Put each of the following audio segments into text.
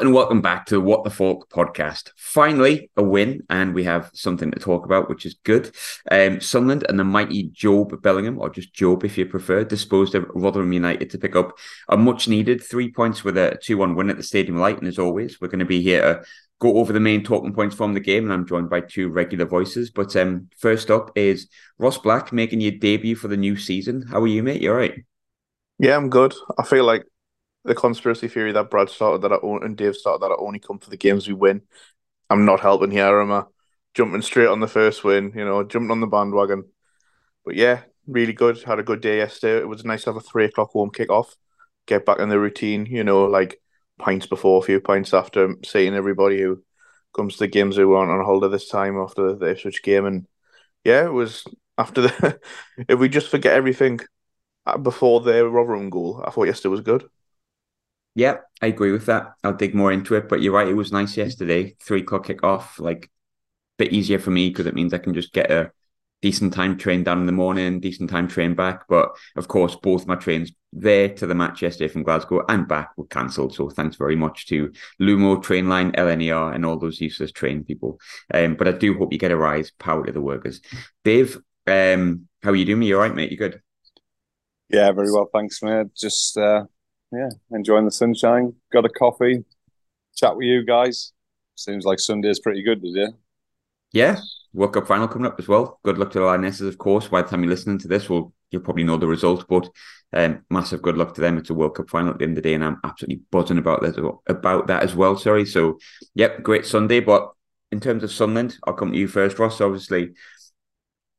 And welcome back to What the Falk podcast. Finally, a win, and we have something to talk about, which is good. Um, Sunderland and the mighty Jobe Bellingham, or just Job if you prefer, disposed of Rotherham United to pick up a much needed three points with a 2 1 win at the Stadium Light. And as always, we're going to be here to go over the main talking points from the game. And I'm joined by two regular voices. But um, first up is Ross Black making your debut for the new season. How are you, mate? You are right. Yeah, I'm good. I feel like the conspiracy theory that Brad started that I own and Dave started that I only come for the games we win. I'm not helping here, am I? Jumping straight on the first win, you know, jumping on the bandwagon. But yeah, really good. Had a good day yesterday. It was nice to have a three o'clock home kick off, get back in the routine, you know, like pints before, a few pints after, seeing everybody who comes to the games who weren't on holiday this time after the Ipswich game. And yeah, it was after the. if we just forget everything uh, before the Rotherham goal, I thought yesterday was good. Yeah, I agree with that. I'll dig more into it, but you're right. It was nice yesterday. Three o'clock kick off, like a bit easier for me because it means I can just get a decent time train down in the morning, decent time train back. But of course, both my trains there to the match yesterday from Glasgow and back were cancelled. So thanks very much to Lumo, Trainline, LNER, and all those useless train people. Um, but I do hope you get a rise. Power to the workers. Dave, um, how are you doing? You all right, mate? You good? Yeah, very well, thanks, mate. Just uh, yeah, enjoying the sunshine. Got a coffee, chat with you guys. Seems like Sunday is pretty good, does it? Yeah, World Cup final coming up as well. Good luck to the Lionesses, of course. By the time you're listening to this, well, you'll probably know the result, but um, massive good luck to them. It's a World Cup final at the end of the day, and I'm absolutely buzzing about that about that as well. Sorry, so yep, great Sunday. But in terms of Sunderland, I'll come to you first, Ross. Obviously,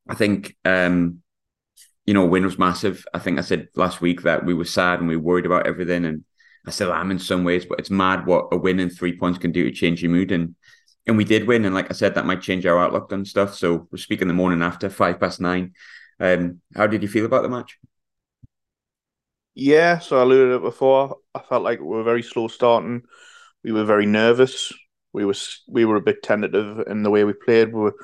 I think um, you know, win was massive. I think I said last week that we were sad and we worried about everything, and I still am in some ways. But it's mad what a win and three points can do to change your mood, and and we did win. And like I said, that might change our outlook on stuff. So we're speaking the morning after five past nine. Um, how did you feel about the match? Yeah, so I alluded it before. I felt like we were very slow starting. We were very nervous. We were we were a bit tentative in the way we played. We were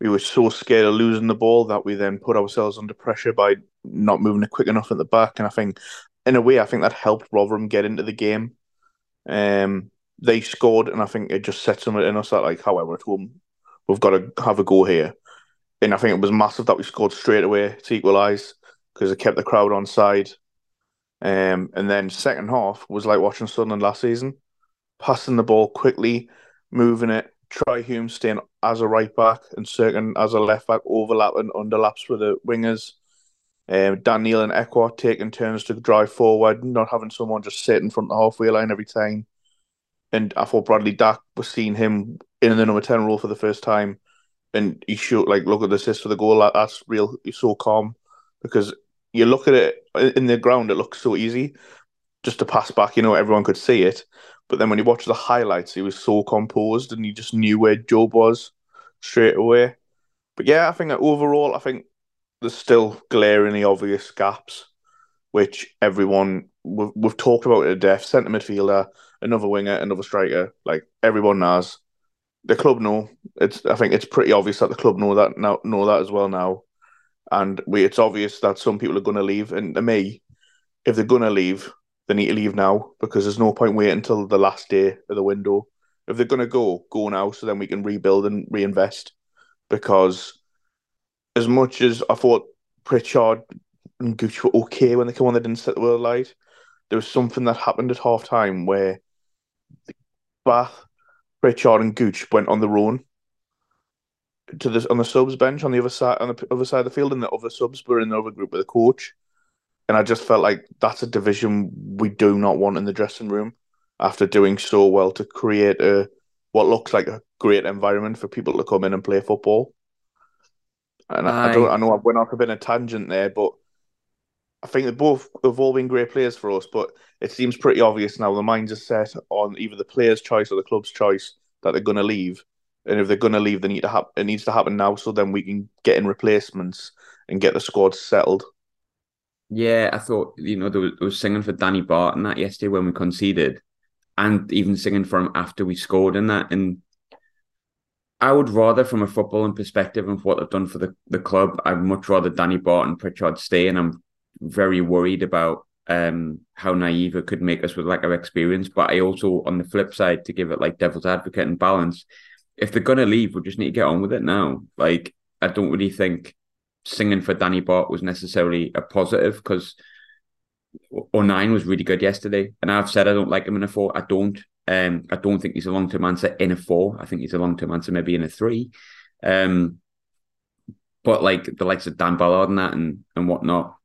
we were so scared of losing the ball that we then put ourselves under pressure by not moving it quick enough at the back. And I think, in a way, I think that helped Rotherham get into the game. Um, they scored, and I think it just set something in us that, like, however, at home, we've got to have a go here. And I think it was massive that we scored straight away to equalise because it kept the crowd on side. Um, and then second half was like watching Sunderland last season, passing the ball quickly, moving it, Trai Hume staying as a right back and Cirkin as a left back, overlapping underlaps with the wingers. Um, Dan Neil and Ekwah taking turns to drive forward, not having someone just sit in front of the halfway line every time. And I thought Bradley Dack was seeing him in the number 10 role for the first time. And he showed, like, look at the assist for the goal. that's real. He's so calm because you look at it in the ground, it looks so easy just to pass back. You know, everyone could see it. But then when you watch the highlights, he was so composed and he just knew where Job was straight away. But yeah, I think that overall, I think there's still glaringly obvious gaps, which everyone we've, we've talked about it to death. Centre midfielder, another winger, another striker. Like everyone knows. The club know it's. I think it's pretty obvious that the club know that now. Know that as well now, and we. It's obvious that some people are going to leave. And to me, if they're going to leave, they need to leave now because there's no point waiting until the last day of the window. If they're going to go, go now so then we can rebuild and reinvest. Because as much as I thought Pritchard and Gooch were okay when they came on, they didn't set the world light. There was something that happened at half time where Batth, Pritchard, and Gooch went on their own to this on the subs bench on the other side on the other side of the field, and the other subs were in the other group with the coach and I just felt like that's a division we do not want in the dressing room after doing so well to create a what looks like a great environment for people to come in and play football. And I, I don't I know I went off a bit of a tangent there, but I think they both have all been great players for us, but it seems pretty obvious now the minds are set on either the player's choice or the club's choice that they're gonna leave. And if they're gonna leave, they need to have it needs to happen now so then we can get in replacements and get the squad settled. Yeah, I thought you know there was, singing for Danny Batth that yesterday when we conceded, and even singing for him after we scored in that. And I would rather, from a footballing perspective and what they've done for the, the club, I'd much rather Danny Barton Pritchard stay. And I'm very worried about um, how naive it could make us with lack of experience. But I also, on the flip side, to give it like devil's advocate and balance, if they're gonna leave, we just need to get on with it now. Like I don't really think singing for Danny Batth was necessarily a positive because O'Nien was really good yesterday, and I've said I don't like him in a four. I don't. Um, I don't think he's a long term answer in a four. I think he's a long term answer maybe in a three. Um, but like the likes of Dan Ballard and that and and whatnot,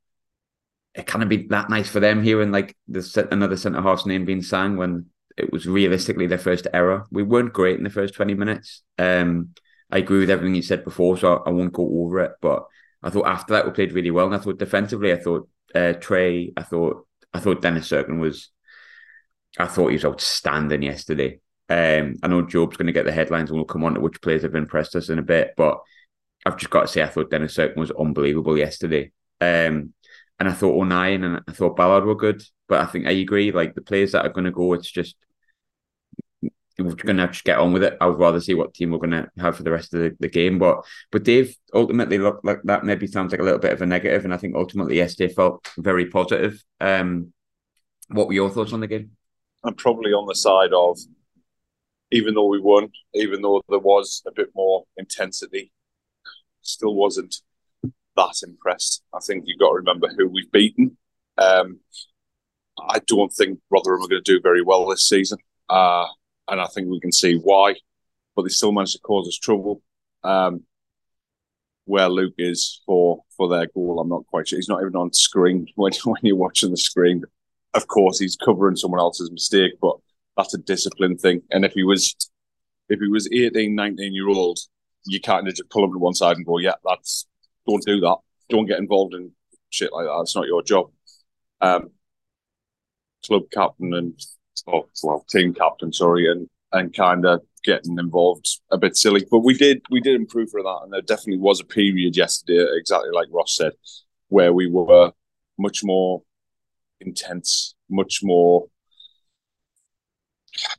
it kind of be that nice for them hearing like the another centre half's name being sang when it was realistically their first error. We weren't great in the first twenty minutes. Um, I agree with everything you said before, so I, I won't go over it. But I thought after that we played really well, and I thought defensively, I thought uh, Trai, I thought I thought Dennis Cirkin was, I thought he was outstanding yesterday. Um, I know Job's going to get the headlines, and we'll come on to which players have impressed us in a bit. But I've just got to say, I thought Dennis Cirkin was unbelievable yesterday. Um, and I thought O'Nien and I thought Ballard were good. But I think I agree. Like the players that are going to go, it's just we're going to to get on with it. I would rather see what team we're going to have for the rest of the, the game. But but Dave ultimately looked like that maybe sounds like a little bit of a negative, and I think ultimately yesterday felt very positive. Um, what were your thoughts on the game? I'm probably on the side of even though we won, even though there was a bit more intensity, still wasn't that impressed. I think you've got to remember who we've beaten. Um, I don't think Rotherham are going to do very well this season. Uh, and I think we can see why. But they still managed to cause us trouble. Um, where Luke is for for their goal, I'm not quite sure. He's not even on screen when when you're watching the screen. Of course, he's covering someone else's mistake, but that's a discipline thing. And if he was if he was 18, 19 year old, you can't just pull him to one side and go, yeah, that's don't do that. Don't get involved in shit like that. It's not your job. Um, club captain and oh well, team captain, sorry, and and kind of getting involved a bit silly. But we did we did improve for that, and there definitely was a period yesterday, exactly like Ross said, where we were much more intense, much more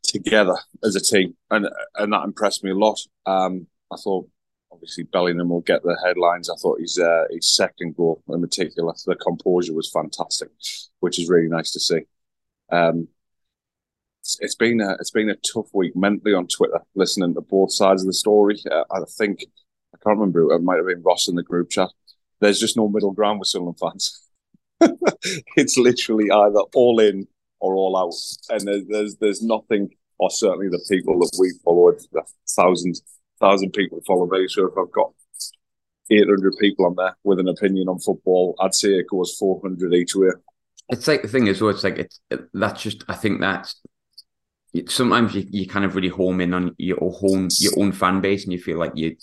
together as a team, and and that impressed me a lot. Um, I thought obviously Bellingham will get the headlines. I thought his uh, his second goal in particular, the composure was fantastic, which is really nice to see. Um, it's been a it's been a tough week mentally on Twitter, listening to both sides of the story. Uh, I think I can't remember. It might have been Ross in the group chat. There's just no middle ground with Sunderland fans. it's literally either all in or all out, and there's there's, there's nothing, or certainly the people that we followed, the thousand thousand people follow me. So if I've got 800 people on there with an opinion on football, I'd say it goes 400 each way. It's like the thing is, well, it's like it's that's just. I think that's sometimes you, you kind of really home in on your own your own fan base and you feel like you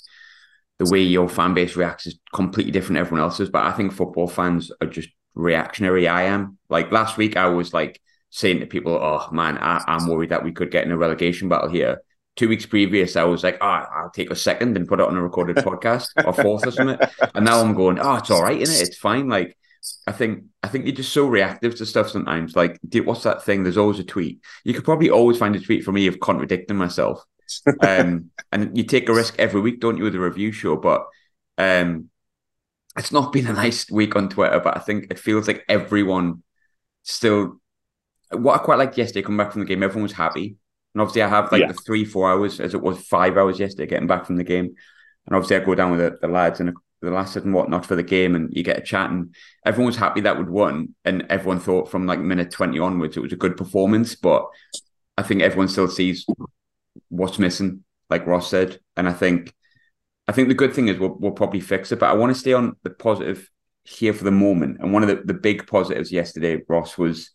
the way your fan base reacts is completely different to everyone else's. But I think football fans are just reactionary. I am. Like last week I was like saying to people, Oh man, I, am worried that we could get in a relegation battle here. Two weeks previous, I was like, oh, I'll take a second and put it on a recorded podcast or fourth or something. And now I'm going, oh, it's all right, isn't it? It's fine. Like I think I think you're just so reactive to stuff sometimes. Like, what's that thing? There's always a tweet. You could probably always find a tweet from me of contradicting myself. um, and you take a risk every week, don't you, with a review show? But um, it's not been a nice week on Twitter. But I think it feels like everyone still. What I quite liked yesterday, coming back from the game, everyone was happy. And obviously, I have like yeah. the three, four hours as it was five hours yesterday getting back from the game. And obviously, I go down with the, the lads and the last set and whatnot for the game, and you get a chat, and everyone was happy that would won, and everyone thought from like minute twenty onwards it was a good performance, but I think everyone still sees what's missing, like Ross said, and I think I think the good thing is we'll, we'll probably fix it, but I want to stay on the positive here for the moment, and one of the, the big positives yesterday, Ross, was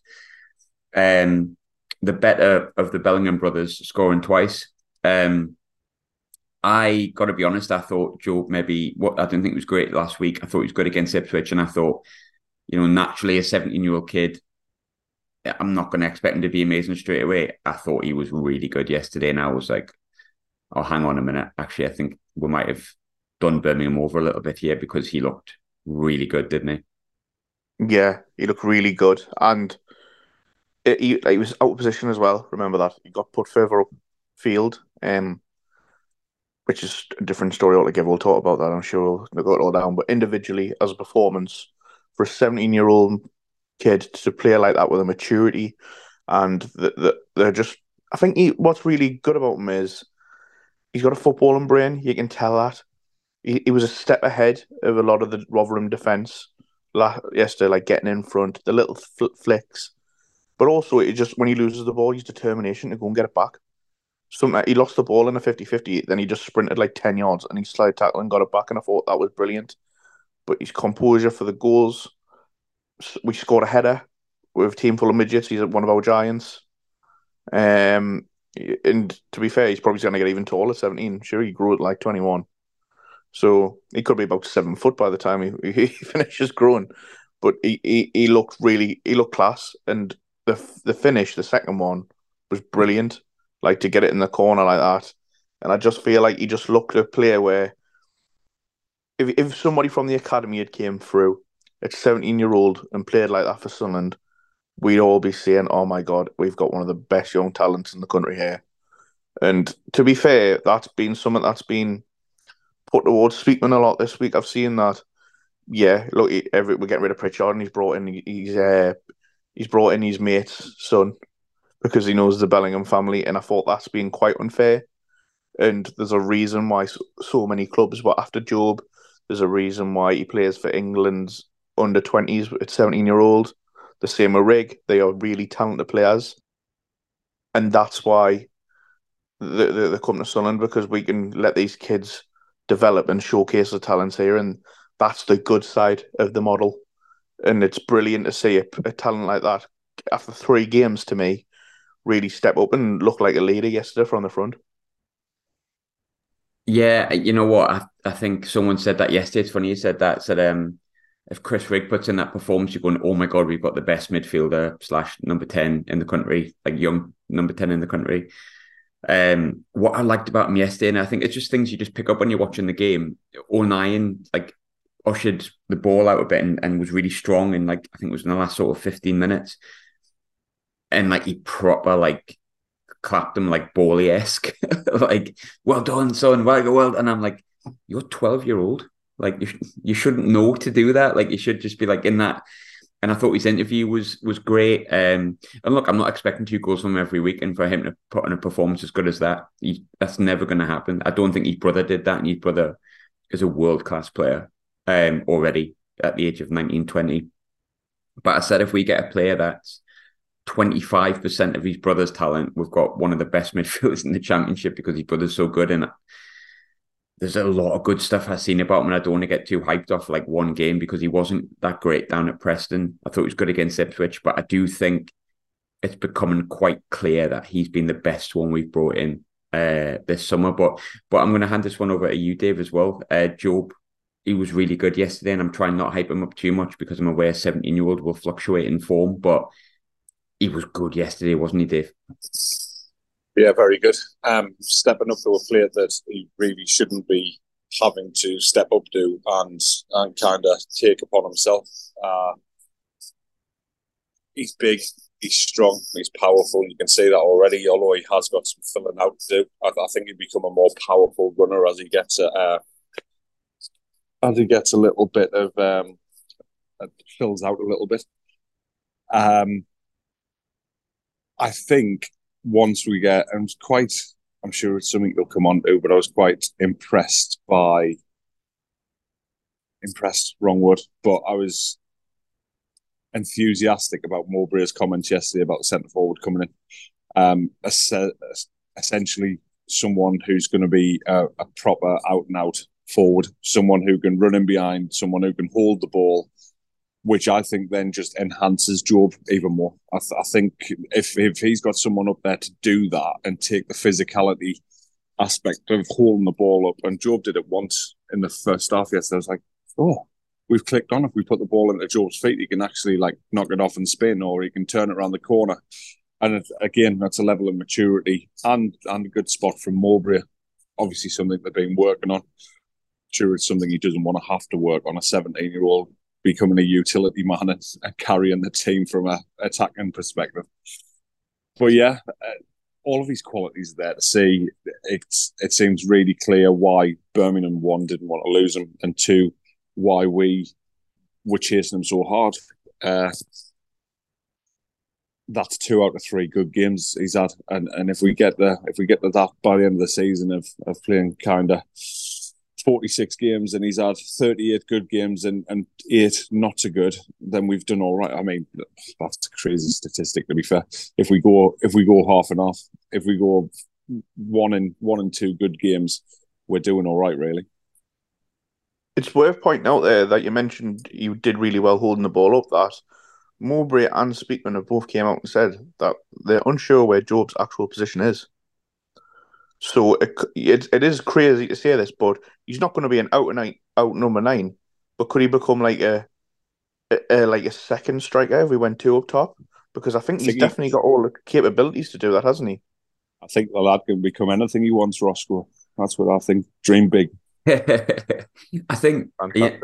um the better of the Bellingham brothers scoring twice. Um, I got to be honest. I thought Joe maybe what I didn't think was great last week. I thought he was good against Ipswich, and I thought, you know, naturally a 17 year old kid, I'm not going to expect him to be amazing straight away. I thought he was really good yesterday, and I was like, oh, hang on a minute. Actually, I think we might have done Birmingham over a little bit here because he looked really good, didn't he? Yeah, he looked really good, and it, he, he was out of position as well. Remember that he got put further up field. Um, which is a different story altogether. We'll talk about that. I'm sure we'll go it all down. But individually, as a performance for a 17 year old kid to play like that with a maturity, and the, the, they're just. I think he, what's really good about him is he's got a footballing brain. You can tell that he, he was a step ahead of a lot of the Rotherham defence yesterday, like getting in front, the little fl- flicks, but also it just when he loses the ball, his determination to go and get it back. Something he lost the ball in a 50-50, then he just sprinted like ten yards and he slide tackle and got it back, and I thought that was brilliant. But his composure for the goals, we scored a header with a team full of midgets. He's one of our giants. Um, and to be fair, he's probably going to get even taller. Seventeen, sure, he grew at like twenty-one, so he could be about seven foot by the time he, he finishes growing. But he, he, he looked really he looked class, and the the finish, the second one, was brilliant. Like to get it in the corner like that, and I just feel like he just looked a player where if if somebody from the academy had came through at seventeen year old and played like that for Sunderland, we'd all be saying, "Oh my god, we've got one of the best young talents in the country here." And to be fair, that's been something that's been put towards Speakman a lot this week. I've seen that. Yeah, look, every, we're getting rid of Pritchard, and he's brought in he's uh, he's brought in his mate's son because he knows the Bellingham family, and I thought that's been quite unfair. And there's a reason why so, many clubs were after Job. There's a reason why he plays for England's under 20s at 17 year old. The same with Rigg. They are really talented players. And that's why they, they, they come to Sunderland because we can let these kids develop and showcase the talents here. And that's the good side of the model. And it's brilliant to see a, a talent like that after three games to me really step up and look like a leader yesterday from the front. Yeah, you know what? I, I think someone said that yesterday. It's funny you said that. Said um, if Chris Rigg puts in that performance, you're going, oh my god, we've got the best midfielder slash number ten in the country, like young number ten in the country. Um, what I liked about him yesterday, and I think it's just things you just pick up when you're watching the game. O'Nien like ushered the ball out a bit and, and was really strong, and like I think it was in the last sort of 15 minutes, and like he proper like clapped him like Bowley esque, like well done, son, well well, and I'm like, you're 12 year old, like you you shouldn't know to do that, like you should just be like in that and I thought his interview was was great. Um, and look, I'm not expecting two goals from him every week, and for him to put on a performance as good as that, he, that's never going to happen. I don't think his brother did that, and his brother is a world class player um, already at the age of 19, 20. But I said if we get a player that's 25% of his brother's talent, we've got one of the best midfielders in the championship because his brother's so good. And there's a lot of good stuff I've seen about him, and I don't want to get too hyped off like one game because he wasn't that great down at Preston. I thought he was good against Ipswich, but I do think it's becoming quite clear that he's been the best one we've brought in uh, this summer. But but I'm going to hand this one over to you, Dave, as well. Uh, Jobe, he was really good yesterday, and I'm trying not to hype him up too much because I'm aware 17 year old will fluctuate in form, but he was good yesterday, wasn't he, Dave? Yeah, very good. Um, stepping up to a player that he really shouldn't be having to step up to and and kind of take upon himself. Uh, he's big, he's strong, he's powerful. You can see that already. Although he has got some filling out to do, I, I think he'd become a more powerful runner as he gets uh, as he gets a little bit of um, fills out a little bit. Um, I think once we get, I'm quite, I'm sure it's something you'll come on to, but I was quite impressed by, impressed, wrong word, but I was enthusiastic about Mowbray's comments yesterday about the centre forward coming in. Um, essentially, someone who's going to be a, a proper out and out forward, someone who can run in behind, someone who can hold the ball, which I think then just enhances Job even more. I, th- I, think if if he's got someone up there to do that and take the physicality aspect of holding the ball up, and Job did it once in the first half yesterday, I was like, oh, we've clicked on. If we put the ball into Job's feet, he can actually like knock it off and spin, or he can turn it around the corner. And again, that's a level of maturity and and a good spot from Mowbray. Obviously, something they've been working on. Sure, it's something he doesn't want to have to work on a 17 year old becoming a utility man and, and carrying the team from a attacking perspective. But yeah, uh, all of these qualities are there to see. It's it seems really clear why Birmingham one didn't want to lose him, and two, why we were chasing him so hard. Uh, that's two out of three good games he's had, and and if we get the if we get to that by the end of the season of of playing kind of 46 games and he's had 38 good games and, and eight not so good, then we've done all right. I mean, that's a crazy statistic to be fair. If we go if we go half and half, if we go one and one and two good games, we're doing all right, really. It's worth pointing out there that you mentioned you did really well holding the ball up. That Mowbray and Speakman have both came out and said that they're unsure where Job's actual position is. So it, it, it is crazy to say this, but he's not going to be an out and out, out number nine. But could he become like a, a, a like a second striker if we went two up top? Because I think he's I think definitely he, got all the capabilities to do that, hasn't he? I think the lad can become anything he wants, Roscoe. That's what I think. Dream big. I think yeah,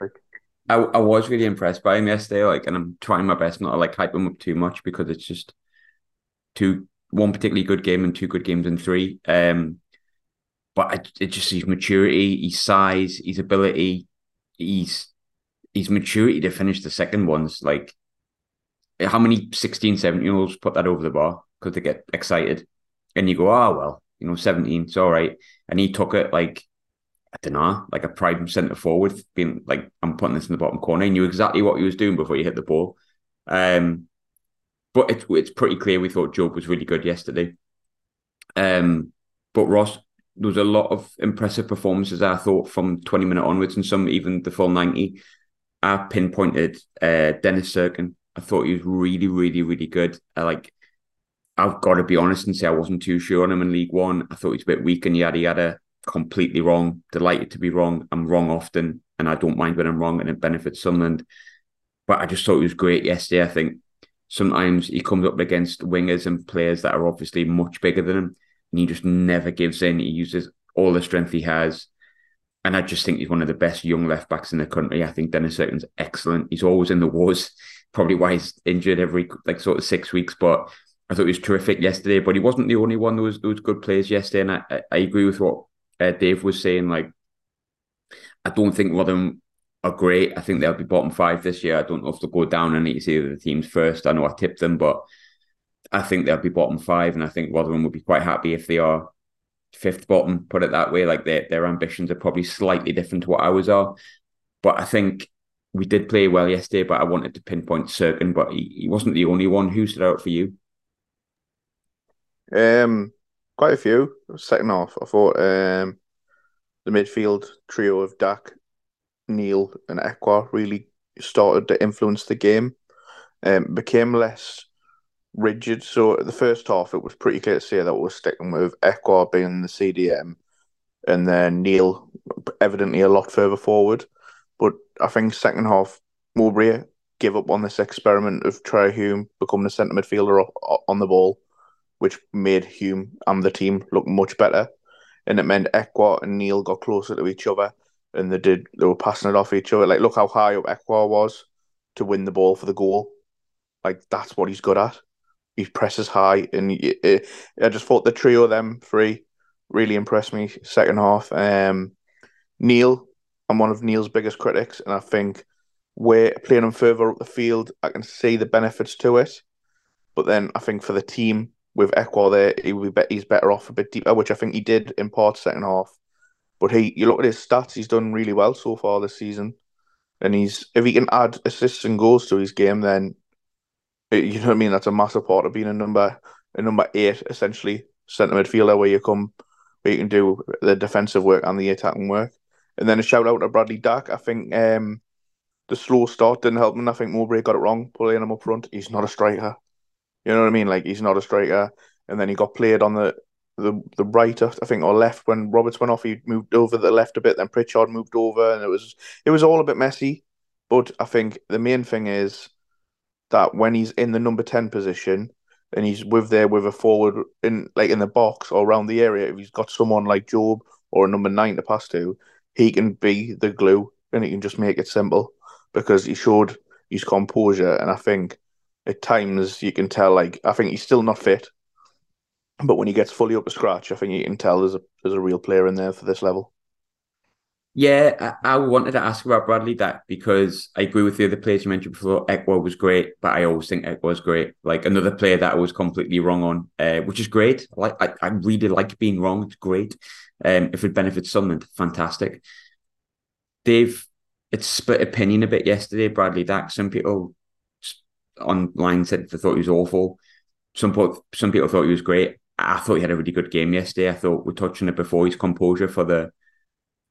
I, I was really impressed by him yesterday. Like, and I'm trying my best not to like hype him up too much because it's just two one particularly good game and two good games in three. Um, but I, it just his maturity, his size, his ability, his his maturity to finish the second ones. Like, how many 16, 17 year olds put that over the bar because they get excited, and you go, oh well, you know, seventeen, it's all right, and he took it like. I don't know, like a prime centre forward, being like, I'm putting this in the bottom corner. He knew exactly what he was doing before he hit the ball. Um, but it, it's pretty clear we thought Job was really good yesterday. Um, but Ross, there was a lot of impressive performances I thought from 20 minute onwards and some even the full 90. I pinpointed uh, Dennis Cirkin. I thought he was really, really, really good. I like I've got to be honest and say I wasn't too sure on him in League One. I thought he was a bit weak and yada yada. Completely wrong. Delighted to be wrong. I'm wrong often, and I don't mind when I'm wrong, and it benefits Sunderland. But I just thought he was great yesterday. I think sometimes he comes up against wingers and players that are obviously much bigger than him, and he just never gives in. He uses all the strength he has. And I just think he's one of the best young left backs in the country. I think Dennis Cirkin's excellent. He's always in the wars, probably why he's injured every like sort of six weeks. But I thought he was terrific yesterday. But he wasn't the only one. There was there was good players yesterday, and I, I agree with what uh, Dave was saying. Like, I don't think Rotherham are great. I think they'll be bottom five this year. I don't know if they'll go down. To see the teams first. I know I tipped them, but I think they'll be bottom five, and I think Rotherham would be quite happy if they are fifth bottom. Put it that way. Like their their ambitions are probably slightly different to what ours are, but I think we did play well yesterday. But I wanted to pinpoint Cirkin, but he, he wasn't the only one who stood out for you. Um, quite a few. Second half, I thought um, the midfield trio of Dack, Neil, and Ekwah really started to influence the game. Um, became less rigid. So the first half, it was pretty clear to see that we're sticking with Ekwah being the CDM, and then Neil evidently a lot further forward. But I think second half, Mowbray gave up on this experiment of Trai Hume becoming a centre midfielder on the ball, which made Hume and the team look much better. And it meant Ekwah and Neil got closer to each other, and they did they were passing it off each other. Like look how high up Ekwah was to win the ball for the goal. Like that's what he's good at he presses high, and I just thought the trio them three really impressed me second half. Um, Neil, I'm one of Neil's biggest critics, and I think we're playing him further up the field. I can see the benefits to it, but then I think for the team with Ekwah there, he would be, he's better off a bit deeper, which I think he did in part second half. But he, you look at his stats, he's done really well so far this season, and he's if he can add assists and goals to his game, then you know what I mean? That's a massive part of being a number a number eight, essentially centre midfielder, where you come where you can do the defensive work and the attacking work. And then a shout out to Bradley Dack. I think um, the slow start didn't help him. I think Mowbray got it wrong, pulling him up front. He's not a striker. You know what I mean? Like he's not a striker. And then he got played on the the the right, I think, or left when Roberts went off. He moved over the left a bit. Then Pritchard moved over, and it was it was all a bit messy. But I think the main thing is that when he's in the number 10 position and he's with there with a forward in like in the box or around the area, if he's got someone like Job or a number nine to pass to, he can be the glue and he can just make it simple because he showed his composure. And I think at times you can tell, like, I think he's still not fit, but when he gets fully up to scratch, I think you can tell there's a there's a real player in there for this level. Yeah, I, I, wanted to ask about Bradley Dack because I agree with the other players you mentioned before. Ekwah was great, but I always think Ekwah was great. Like another player that I was completely wrong on, uh, which is great. Like I, I really like being wrong. It's great. Um, if it benefits someone, fantastic. Dave, it's split opinion a bit yesterday. Bradley Dack. Some people online said they thought he was awful. Some people, some people thought he was great. I thought he had a really good game yesterday. I thought we're touching it before. His composure for the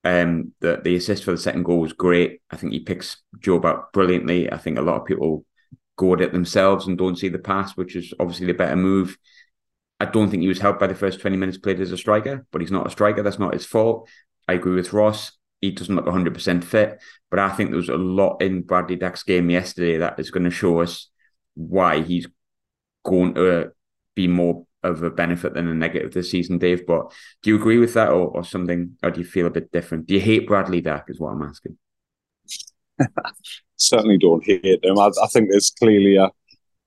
um, the the assist for the second goal was great. I think he picks Jobe up brilliantly. I think a lot of people go at it themselves and don't see the pass, which is obviously the better move. I don't think he was helped by the first 20 minutes played as a striker, but he's not a striker. That's not his fault. I agree with Ross. He doesn't look 100% fit, but I think there was a lot in Bradley Dack's game yesterday that is going to show us why he's going to be more of a benefit than a negative this season, Dave. But do you agree with that, or, or something, or do you feel a bit different? Do you hate Bradley Dack? Is what I'm asking. Certainly don't hate him. I, I, think there's clearly a,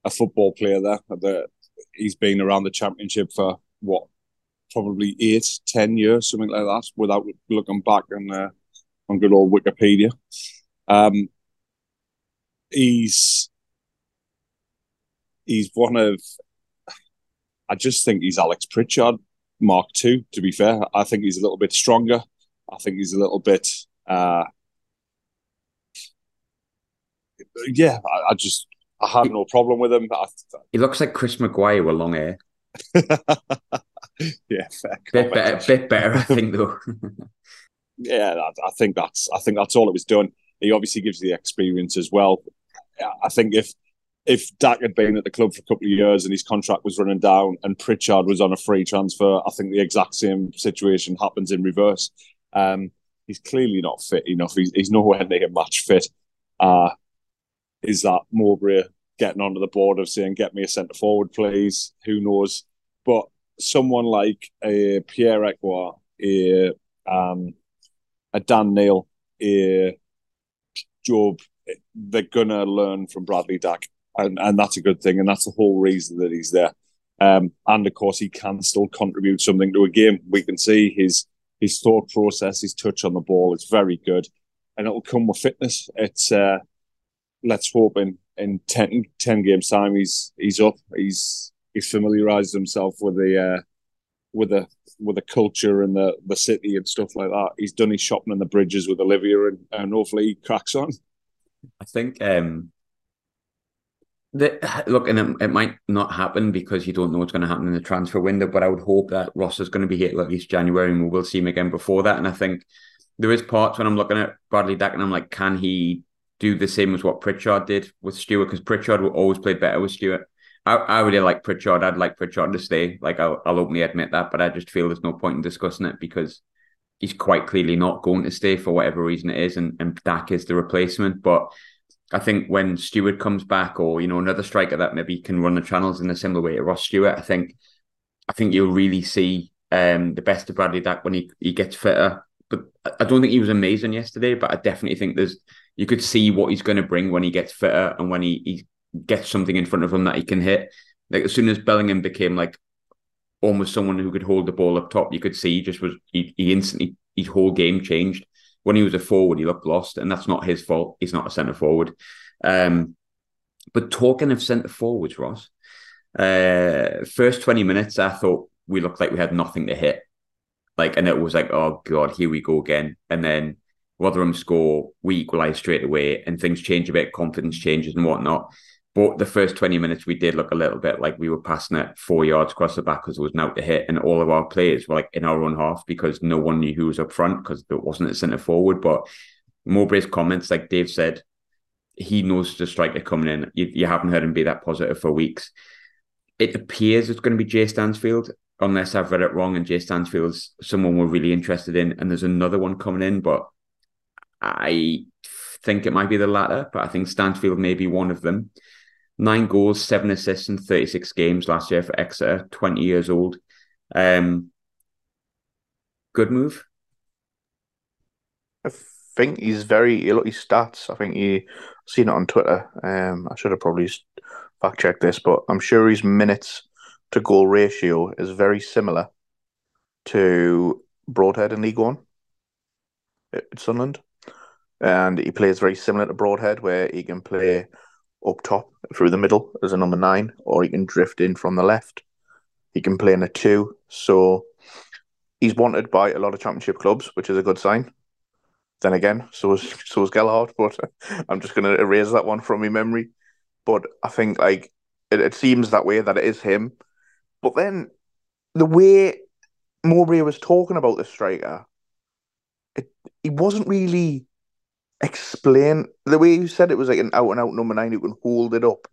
a football player there. That he's been around the championship for what, probably eight, ten years, something like that, without looking back on uh, on good old Wikipedia. Um, he's he's one of I just think he's Alex Pritchard Mark II. To be fair, I think he's a little bit stronger. I think he's a little bit. Uh, yeah, I, I just I have no problem with him. I, he looks like Chris Maguire with long hair. yeah, fair bit better, bit better, I think though. yeah, I, I think that's I think that's all it was done. He obviously gives the experience as well. I think if if Dack had been at the club for a couple of years and his contract was running down and Pritchard was on a free transfer, I think the exact same situation happens in reverse. Um, he's clearly not fit enough. He's, he's nowhere near match fit. Uh, is that Mowbray getting onto the board of saying, get me a centre forward, please? Who knows? But someone like a Pierre Ekwah, a, um, a Dan Neil, a Jobe, they're going to learn from Bradley Dack and, and that's a good thing. And that's the whole reason that he's there. Um, and of course, he can still contribute something to a game. We can see his his thought process, his touch on the ball is very good, and it'll come with fitness. It's uh, let's hope in in 10, 10 games time he's he's up. He's he's familiarized himself with the uh, with the with the culture and the the city and stuff like that. He's done his shopping in the bridges with Olivia, and, and hopefully he cracks on. I think um, the, look, and it, it, might not happen because you don't know what's going to happen in the transfer window. But I would hope that Ross is going to be here at least January, and we will see him again before that. And I think there is parts when I'm looking at Bradley Dack, and I'm like, can he do the same as what Pritchard did with Stewart? Because Pritchard will always play better with Stewart. I, I really like Pritchard. I'd like Pritchard to stay. Like I'll, I'll openly admit that, but I just feel there's no point in discussing it because he's quite clearly not going to stay for whatever reason it is, and and Dack is the replacement. But I think when Stewart comes back, or you know another striker that maybe can run the channels in a similar way to Ross Stewart, I think I think you'll really see um, the best of Bradley Dack when he, he gets fitter. But I don't think he was amazing yesterday, but I definitely think there's you could see what he's going to bring when he gets fitter and when he, he gets something in front of him that he can hit. Like as soon as Bellingham became like almost someone who could hold the ball up top, you could see just was he, he instantly his whole game changed when he was a forward, he looked lost, and that's not his fault. He's not a centre forward. Um, but talking of centre forwards, Ross, uh, first 20 minutes, I thought we looked like we had nothing to hit. Like, and it was like, oh God, here we go again. And then Rotherham score, we equalise straight away, and things change a bit, confidence changes and whatnot. But the first 20 minutes, we did look a little bit like we were passing it four yards across the back because there was now to hit. And all of our players were like in our own half because no one knew who was up front because there wasn't a centre forward. But Mowbray's comments, like Dave said, he knows the striker coming in. You, you haven't heard him be that positive for weeks. It appears it's going to be Jay Stansfield, unless I've read it wrong. And Jay Stansfield's someone we're really interested in. And there's another one coming in, but I think it might be the latter. But I think Stansfield may be one of them nine goals, seven assists in 36 games last year for Exeter, 20 years old. Um, good move. I think he's very, you look his stats. I think you seen it on Twitter. Um, I should have probably fact checked this, but I'm sure his minutes to goal ratio is very similar to Broadhead in League One. at Sunderland, and he plays very similar to Broadhead, where he can play up top through the middle as a number nine, or he can drift in from the left. He can play in a two, so he's wanted by a lot of championship clubs, which is a good sign. Then again, so is so is Gelhardt, but I'm just going to erase that one from my memory. But I think like it, it seems that way that it is him. But then the way Mowbray was talking about the striker, it, he wasn't really explain the way you said it was like an out and out number nine who can hold it up,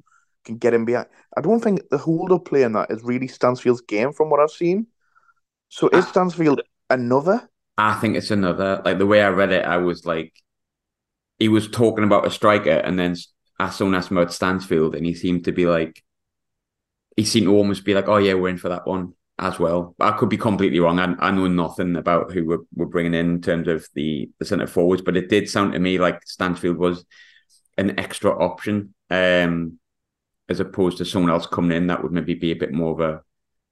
can get him behind. I don't think the hold up play in that is really Stansfield's game from what I've seen. So is ah. Stansfield another? I think it's another. Like the way I read it, I was like, he was talking about a striker, and then as soon as about Stansfield, and he seemed to be like, he seemed to almost be like, oh yeah, we're in for that one as well. I could be completely wrong. I, I know nothing about who we're, we're bringing in in terms of the, the centre forwards, but it did sound to me like Stansfield was an extra option, um, as opposed to someone else coming in that would maybe be a bit more of a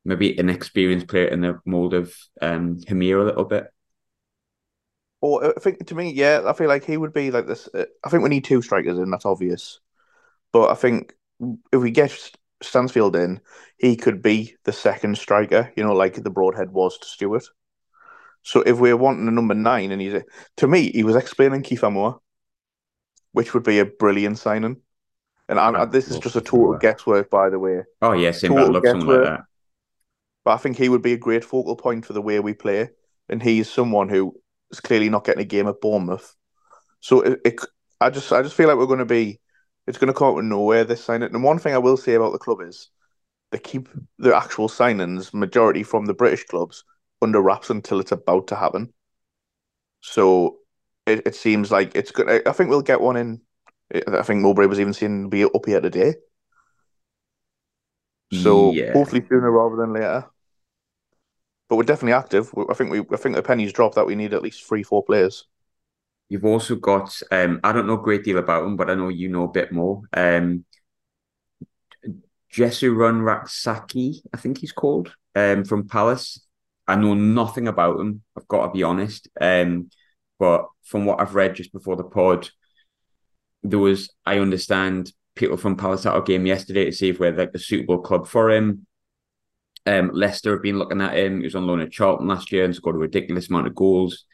maybe an experienced player in the mold of um Hamir a little bit. Or I think to me, yeah, I feel like he would be like this. Uh, I think we need two strikers in. That's obvious, but I think if we get Stansfield in, he could be the second striker, you know, like the Broadhead was to Stewart. So if we're wanting a number nine, and he's a, to me, he was explaining Kieffer Moore, which would be a brilliant signing. And I, this is just a total guesswork, by the way. Oh yeah, look something like that. But I think he would be a great focal point for the way we play, and he's someone who is clearly not getting a game at Bournemouth. So it, it I just, I just feel like we're going to be it's going to come out of nowhere this signing. And one thing I will say about the club is they keep the actual signings majority from the British clubs under wraps until it's about to happen. So it, it seems like it's good. I, I think we'll get one in. I think Mowbray was even seen be up here today. So yeah. hopefully sooner rather than later. But we're definitely active. I think we I think the pennies dropped that we need at least three, four players. You've also got um, I don't know a great deal about him, but I know you know a bit more. Um, Jesurun Rak-Sakyi, I think he's called, um, from Palace. I know nothing about him. I've got to be honest. Um, but from what I've read just before the pod, there was I understand people from Palace at our game yesterday to see if we're like the suitable club for him. Um, Leicester have been looking at him. He was on loan at Charlton last year and scored a ridiculous amount of goals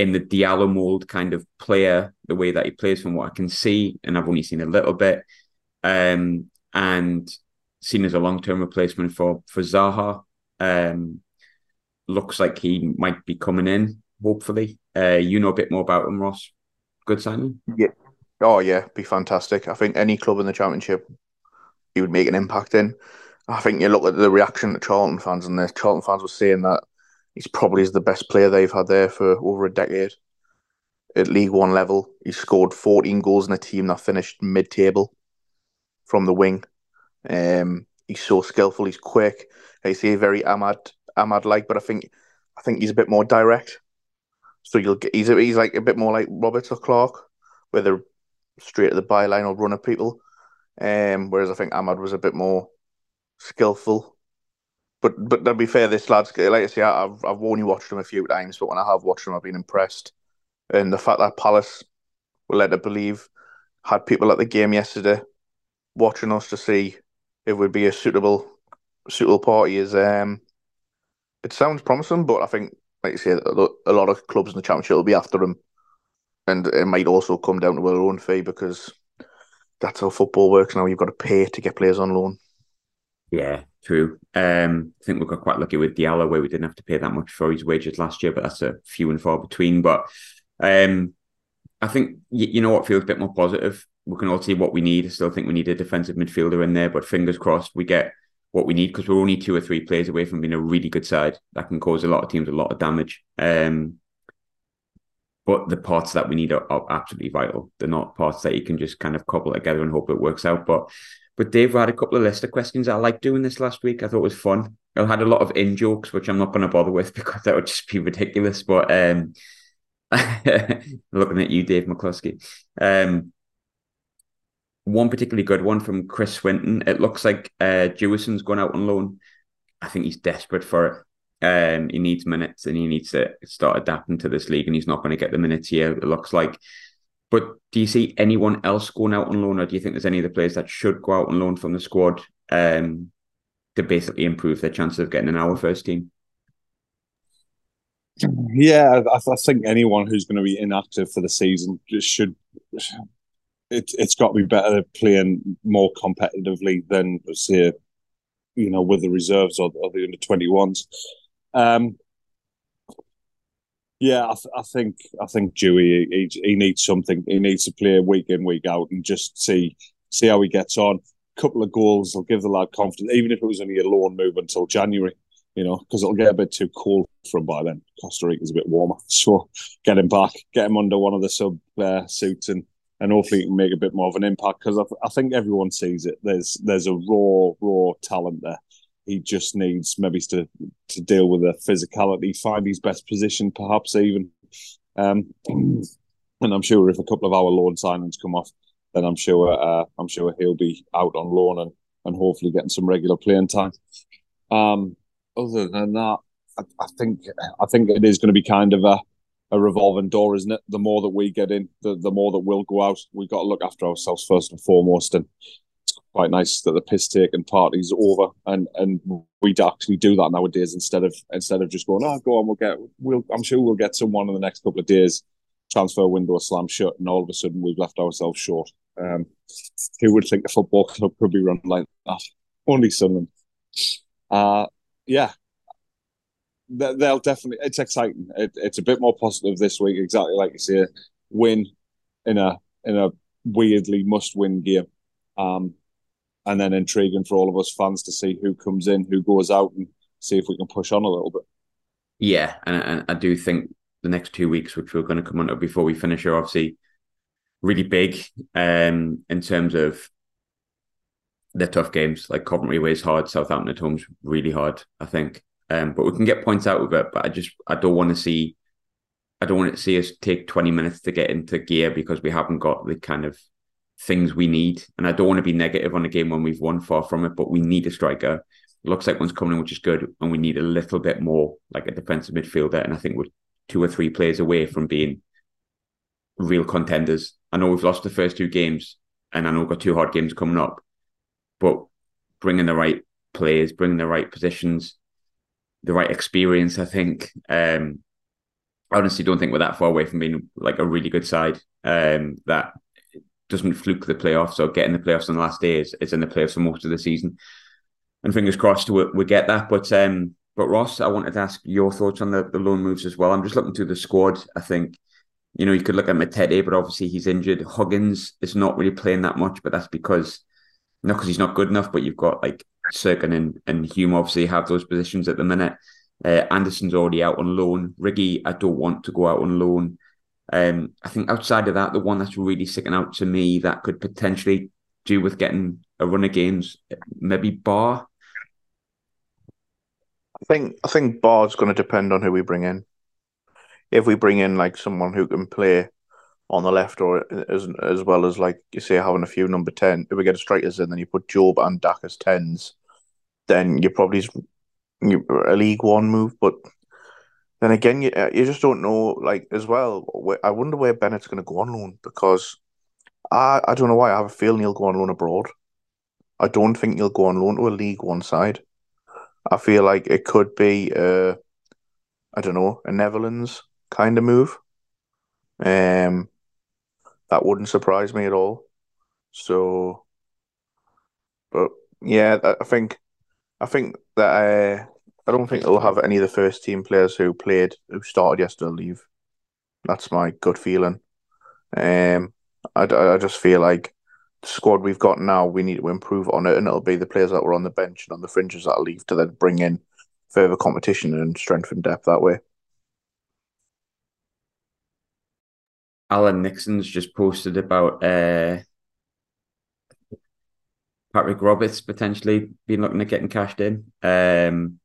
in the Diallo mold kind of player, the way that he plays from what I can see, and I've only seen a little bit. Um, and seen as a long term replacement for for Zaha. Um, looks like he might be coming in, hopefully. Uh, you know a bit more about him, Ross. Good signing? Yeah. Oh yeah, be fantastic. I think any club in the championship he would make an impact in. I think you look at the reaction to Charlton fans and the Charlton fans were saying that he's probably the best player they've had there for over a decade at League One level. He scored 14 goals in a team that finished mid table from the wing. Um, he's so skillful, he's quick. I say very Amad Amad like, but I think I think he's a bit more direct. So you'll get he's he's like a bit more like Roberts or Clarke, where they're straight at the byline or run at people. Um, whereas I think Amad was a bit more skillful but but to be fair, this lad's like I say, I've I've only watched him a few times, but when I have watched him, I've been impressed. And the fact that Palace were led to believe had people at the game yesterday watching us to see if would be a suitable suitable party is um it sounds promising, but I think like you say, a lot of clubs in the championship will be after him, and it might also come down to a loan fee because that's how football works now. You've got to pay to get players on loan. Yeah, true. Um, I think we got quite lucky with Diallo where we didn't have to pay that much for his wages last year, but that's a few and far between. But um, I think you, you know what feels a bit more positive. We can all see what we need. I still think we need a defensive midfielder in there, but fingers crossed we get what we need because we're only two or three players away from being a really good side that can cause a lot of teams a lot of damage. Um, but the parts that we need are, are, absolutely vital. They're not parts that you can just kind of cobble together and hope it works out. But but Dave had a couple of list of questions. I liked doing this last week. I thought it was fun. I had a lot of in jokes, which I'm not going to bother with because that would just be ridiculous. But um, looking at you, Dave McCluskey. Um, one particularly good one from Chris Swinton. It looks like uh, Jewison's gone out on loan. I think he's desperate for it. Um, he needs minutes and he needs to start adapting to this league, and he's not going to get the minutes here. It looks like. But do you see anyone else going out on loan, or do you think there's any of the players that should go out on loan from the squad um, to basically improve their chances of getting in our first team? Yeah, I, I think anyone who's going to be inactive for the season should. It, it's got to be better playing more competitively than say, you know, with the reserves or, or the under twenty ones. Um, yeah, I, th- I, think I think Dewey he, he needs something. He needs to play week in week out and just see see how he gets on. A couple of goals will give the lad confidence, even if it was only a loan move until January you know, because it'll get a bit too cold for him by then. Costa Rica's a bit warmer, so get him back, get him under one of the sub uh, suits, and and hopefully he can make a bit more of an impact. Because I, I think everyone sees it. There's there's a raw raw talent there. He just needs maybe to to deal with the physicality, find his best position, perhaps even. Um, and I'm sure if a couple of our loan signings come off, then I'm sure uh, I'm sure he'll be out on loan and and hopefully getting some regular playing time. Um, other than that, I, I think I think it is going to be kind of a a revolving door, isn't it? The more that we get in, the, the more that we'll go out. We've got to look after ourselves first and foremost. And quite nice that the piss taking party's over and, and we'd actually do that nowadays instead of instead of just going, oh go on, we'll get we'll I'm sure we'll get someone in the next couple of days. Transfer window slam shut and all of a sudden we've left ourselves short. Um, who would think a football club could be run like that? Only Sunderland. Uh yeah, they'll definitely. It's exciting. It, it's a bit more positive this week, exactly like you say. Win in a in a weirdly must-win game, um, and then intriguing for all of us fans to see who comes in, who goes out, and see if we can push on a little bit. Yeah, and, I do think the next two weeks, which we're going to come on to before we finish, are obviously really big um, in terms of the tough games. Like Coventry weighs hard, Southampton at home's really hard. I think. Um, but we can get points out of it. But I just I don't want to see I don't want to see us take 20 minutes to get into gear because we haven't got the kind of things we need. And I don't want to be negative on a game when we've won far from it, but we need a striker. It looks like one's coming, which is good. And we need a little bit more like a defensive midfielder. And I think we're two or three players away from being real contenders. I know we've lost the first two games and I know we've got two hard games coming up, but bringing the right players, bringing the right positions, the right experience. I think. Um, I honestly don't think we're that far away from being like a really good side um, that doesn't fluke the playoffs or getting the playoffs on the last day is, is in the playoffs for most of the season. And fingers crossed we, we get that. But um, but Ross, I wanted to ask your thoughts on the, the loan moves as well. I'm just looking through the squad. I think, you know, you could look at Matete, but obviously he's injured. Huggins is not really playing that much, but that's because not because he's not good enough, but you've got like Cirkin and, and Hume obviously have those positions at the minute. Uh, Anderson's already out on loan. Riggy, I don't want to go out on loan. Um, I think outside of that, the one that's really sticking out to me that could potentially do with getting a run of games, maybe Ba. I think I think Ba's going to depend on who we bring in. If we bring in like someone who can play on the left, or as as well as like you say having a few number ten. If we get a strikers in, then you put Jobe and Dack as tens, then you're probably a League One move. But then again, you you just don't know. Like as well, I wonder where Bennette's going to go on loan because I I don't know why I have a feeling he'll go on loan abroad. I don't think he'll go on loan to a League One side. I feel like it could be uh I don't know a Netherlands kind of move. Um, that wouldn't surprise me at all. So, but yeah, I think I think that uh, I don't think they'll have any of the first team players who played who started yesterday leave. That's my gut feeling. Um, I, I just feel like the squad we've got now, we need to improve on it, and it'll be the players that were on the bench and on the fringes that leave to then bring in further competition and strengthen depth that way. Alan Nixon's just posted about uh, Patrick Roberts potentially being looking at getting cashed in. Um,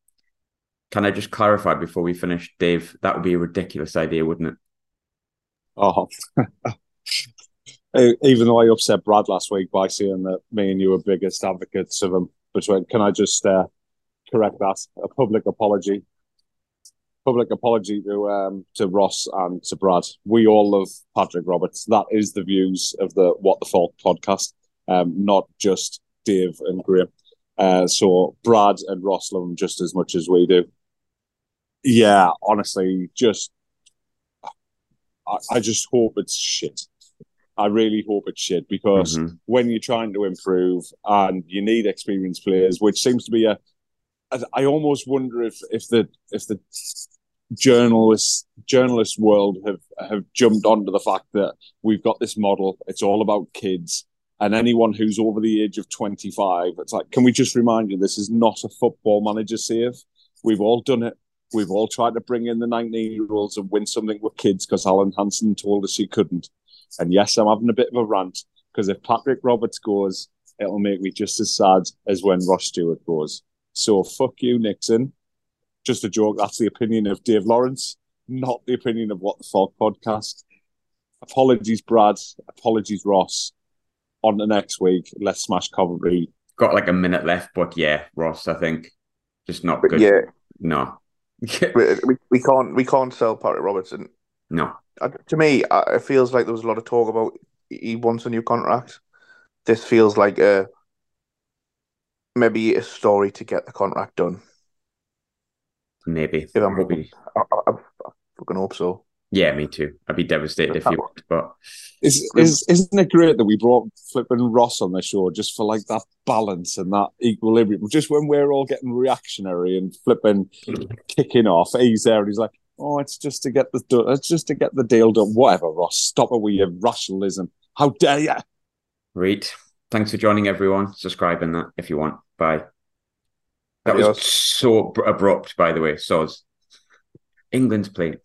can I just clarify before we finish, Dave? That would be a ridiculous idea, wouldn't it? Oh, even though I upset Brad last week by saying that me and you were biggest advocates of him, between, can I just uh, correct that? A public apology. public apology to um, to Ross and to Brad. We all love Patrick Roberts. That is the views of the What the Falk podcast, um, not just Dave and Graham. Uh, so Brad and Ross love him just as much as we do. Yeah, honestly, just I, I just hope it's shit. I really hope it's shit because Mhm. when you're trying to improve and you need experienced players, which seems to be a, I I almost wonder if if the if the journalists journalist world have have jumped onto the fact that we've got this model. It's all about kids. And anyone who's over the age of 25, it's like, can we just remind you, this is not a football manager save. We've all done it. We've all tried to bring in the 19 year olds and win something with kids because Alan Hansen told us he couldn't. And yes, I'm having a bit of a rant because if Patrick Roberts goes, it'll make me just as sad as when Ross Stewart goes. So fuck you, Nixon. Just a joke. That's the opinion of Dave Lawrence, not the opinion of What the Falk podcast. Apologies, Brad. Apologies, Ross. On to next week. Let's smash Coventry. Got like a minute left, but yeah, Ross, I think just not But good. yeah, No. we, we- we can't we can't sell Patrick Robertson. no. Uh, to me, uh, it feels like there was a lot of talk about he wants a new contract. This feels like a maybe a story to get the contract done. Maybe. If I'm- Maybe. I, I, I fucking hope so. Yeah, me too. I'd be devastated if you would, but Is, is, isn't it great that we brought flipping Ross on the show just for like that balance and that equilibrium? Just when we're all getting reactionary and flipping kicking off, he's there and he's like, "Oh, it's just to get the do- it's just to get the deal done." Whatever, Ross. Stop it with your rationalism. How dare you? Reed, thanks for joining everyone. Subscribe in that if you want. Bye. That was so abrupt, by the way. Soz. England's playing.